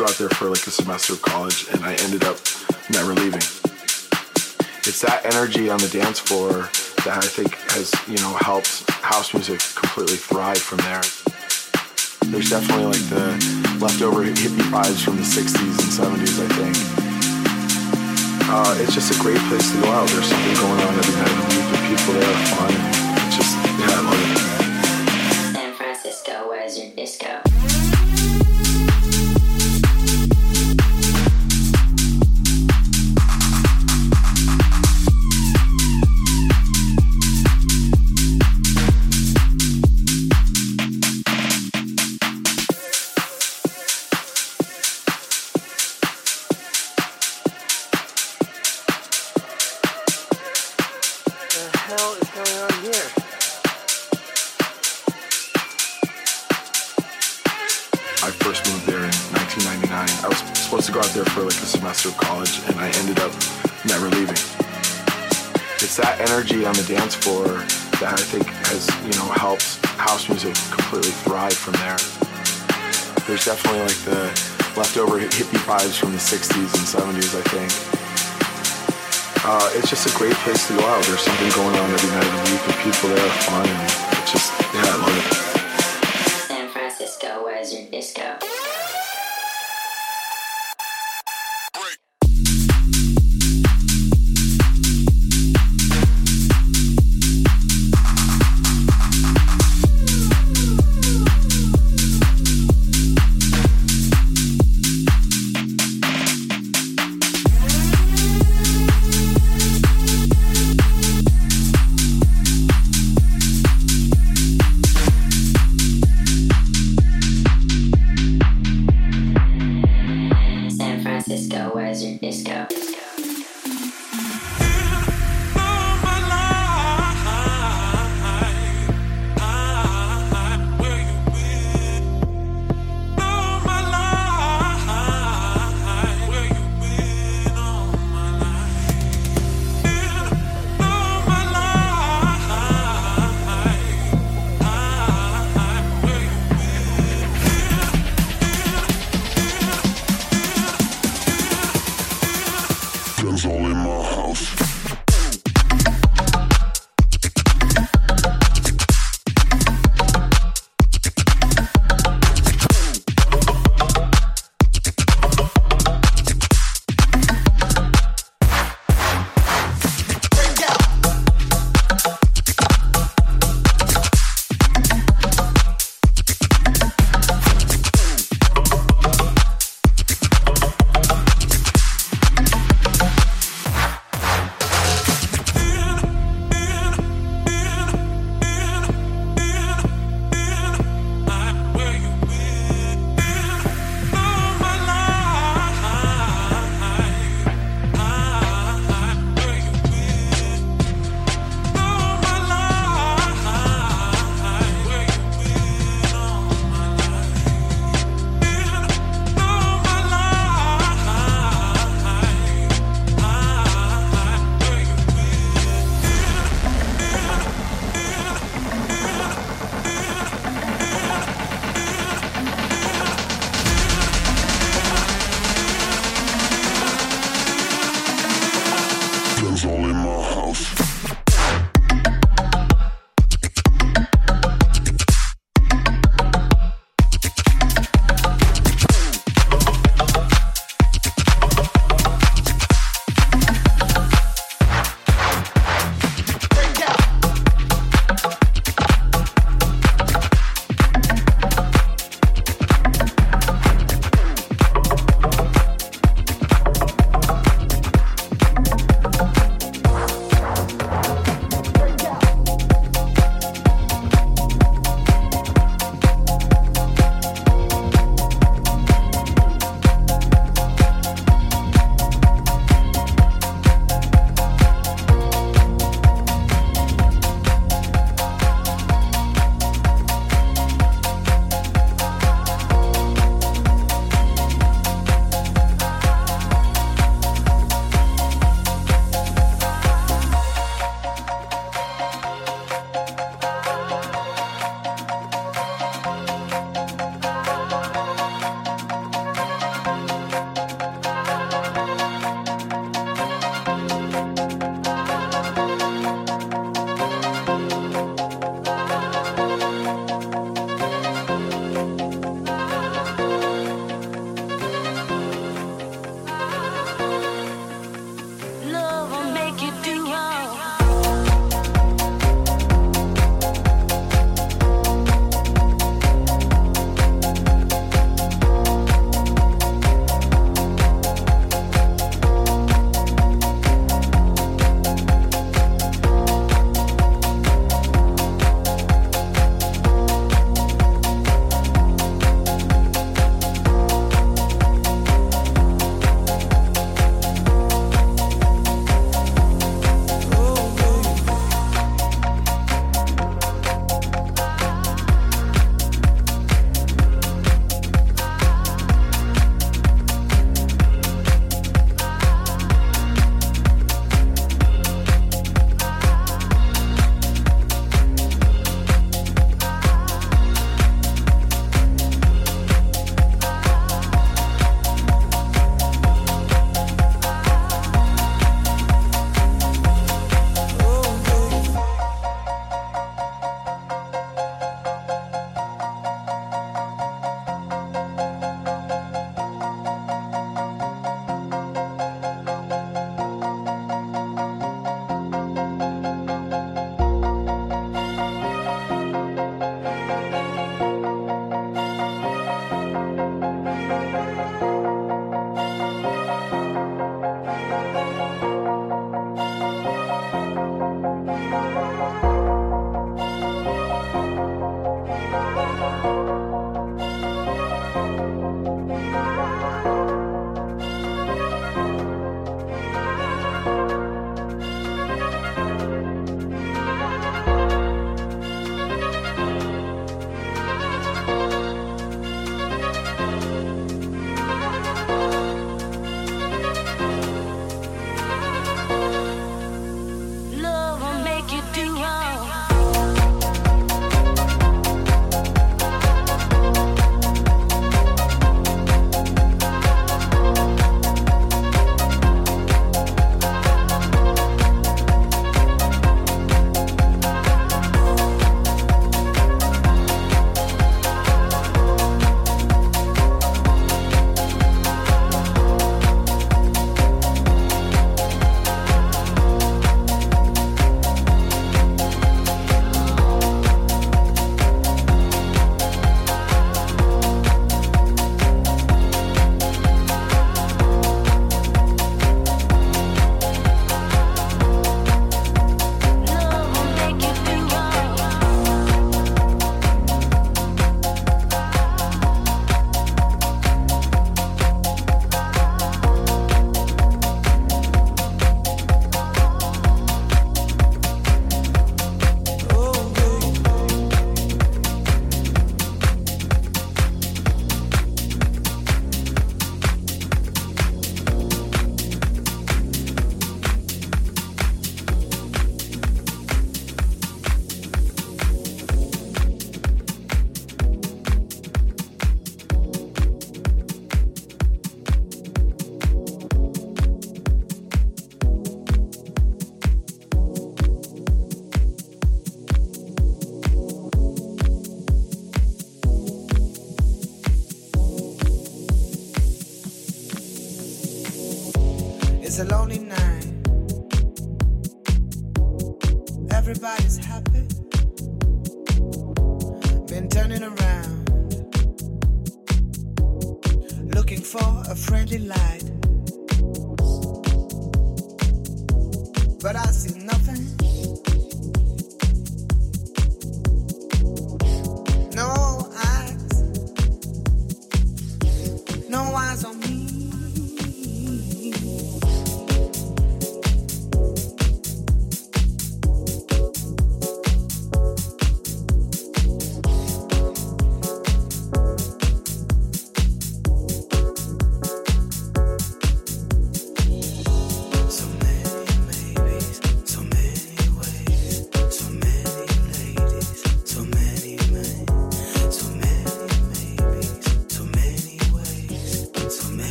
go out there for like a semester of college, and I ended up never leaving. It's that energy on the dance floor that I think has, you know, helped house music completely thrive from there. There's definitely like the leftover hippie vibes from the 60s and 70s, I think. Uh, it's just a great place to go out. There's something going on every night. The people there are fun. It's just, yeah, I love it. San Francisco, where's your disco? On the dance floor that I think has, you know, helped house music completely thrive from there. There's definitely like the leftover hippie vibes from the 60s and 70s, I think. Uh, it's just a great place to go out. There's something going on every night of the week, and people there are fun, disco. Where's your disco? disco.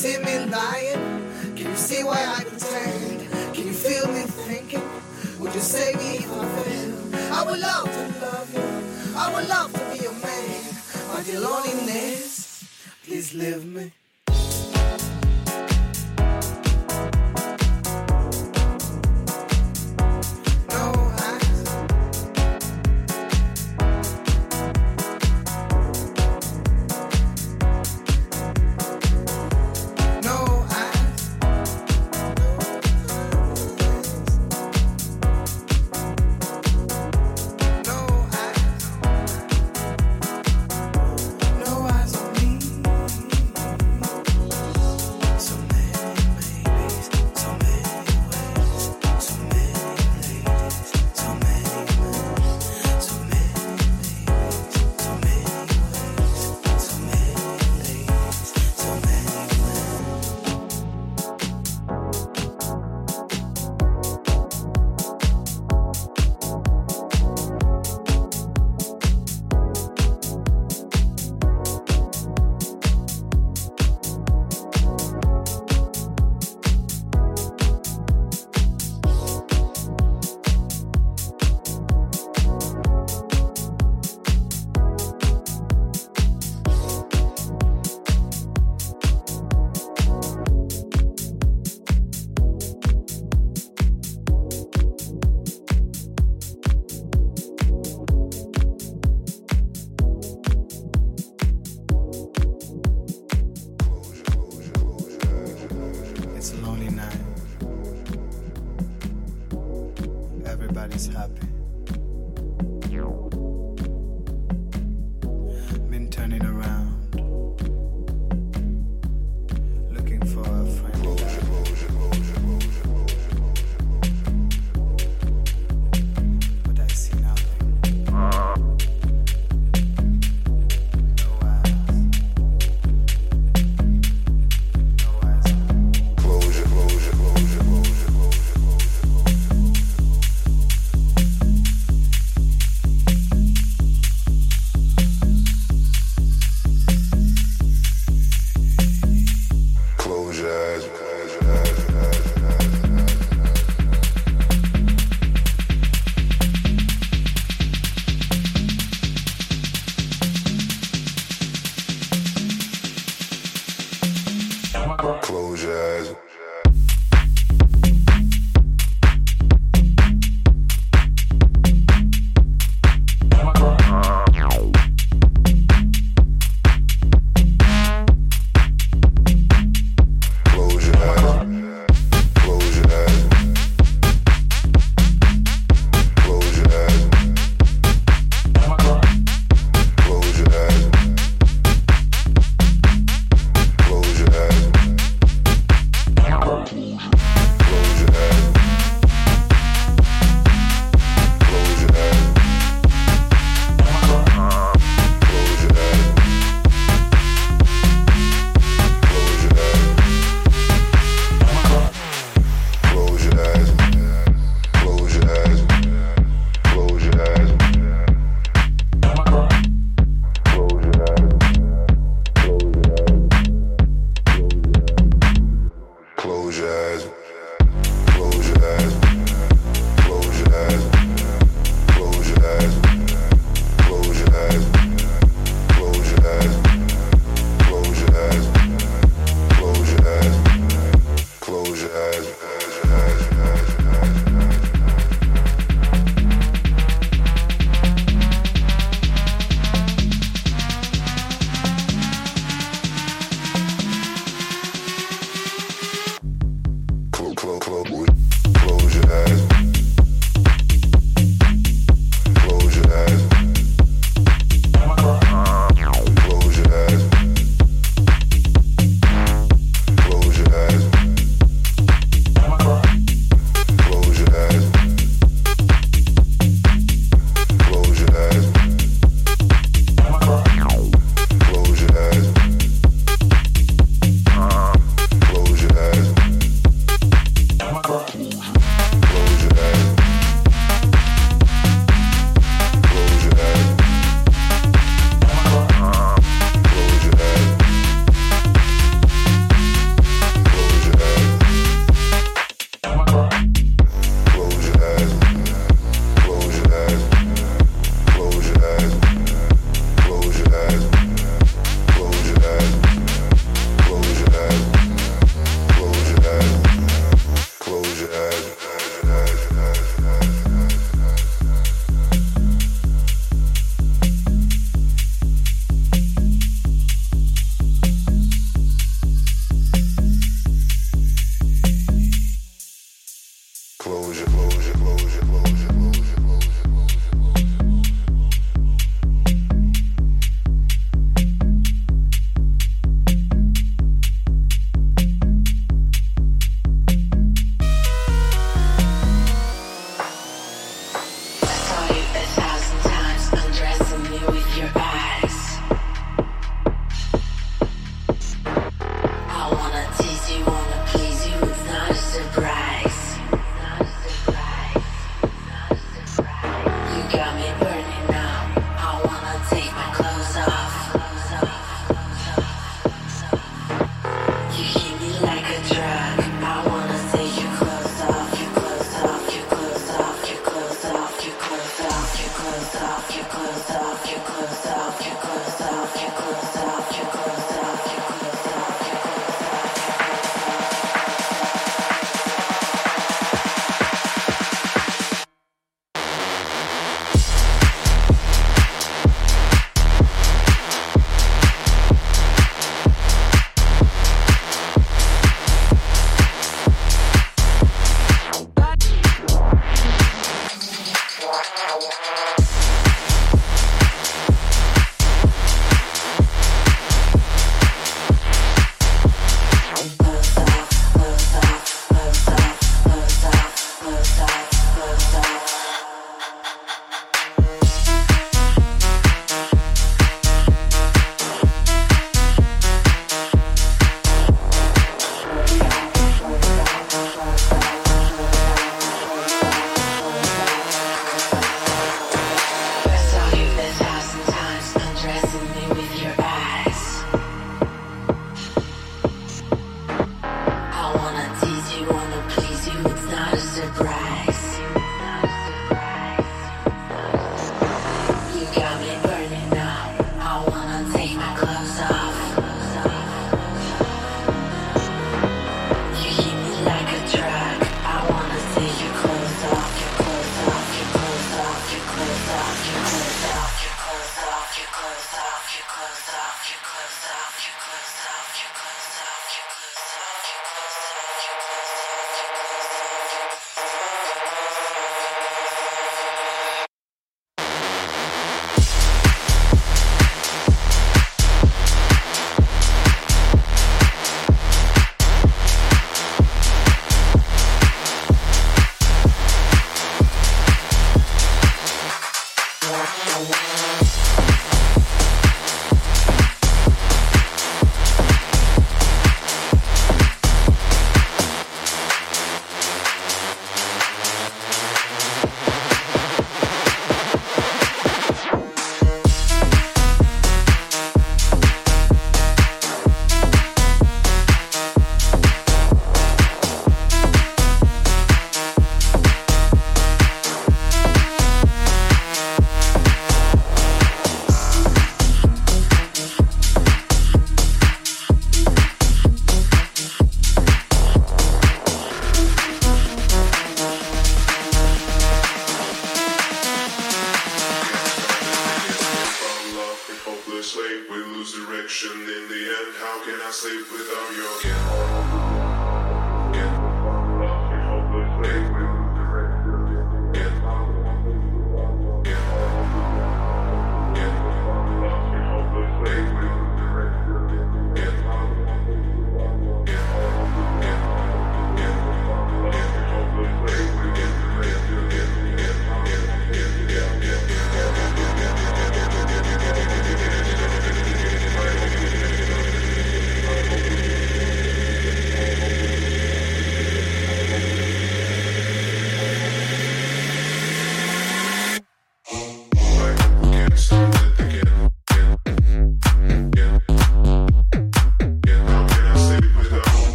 see me lying? Can you see why I pretend? Can you feel me thinking? Would you save me if I fail? I would love to love you. I would love to be your man. But your loneliness, please leave me.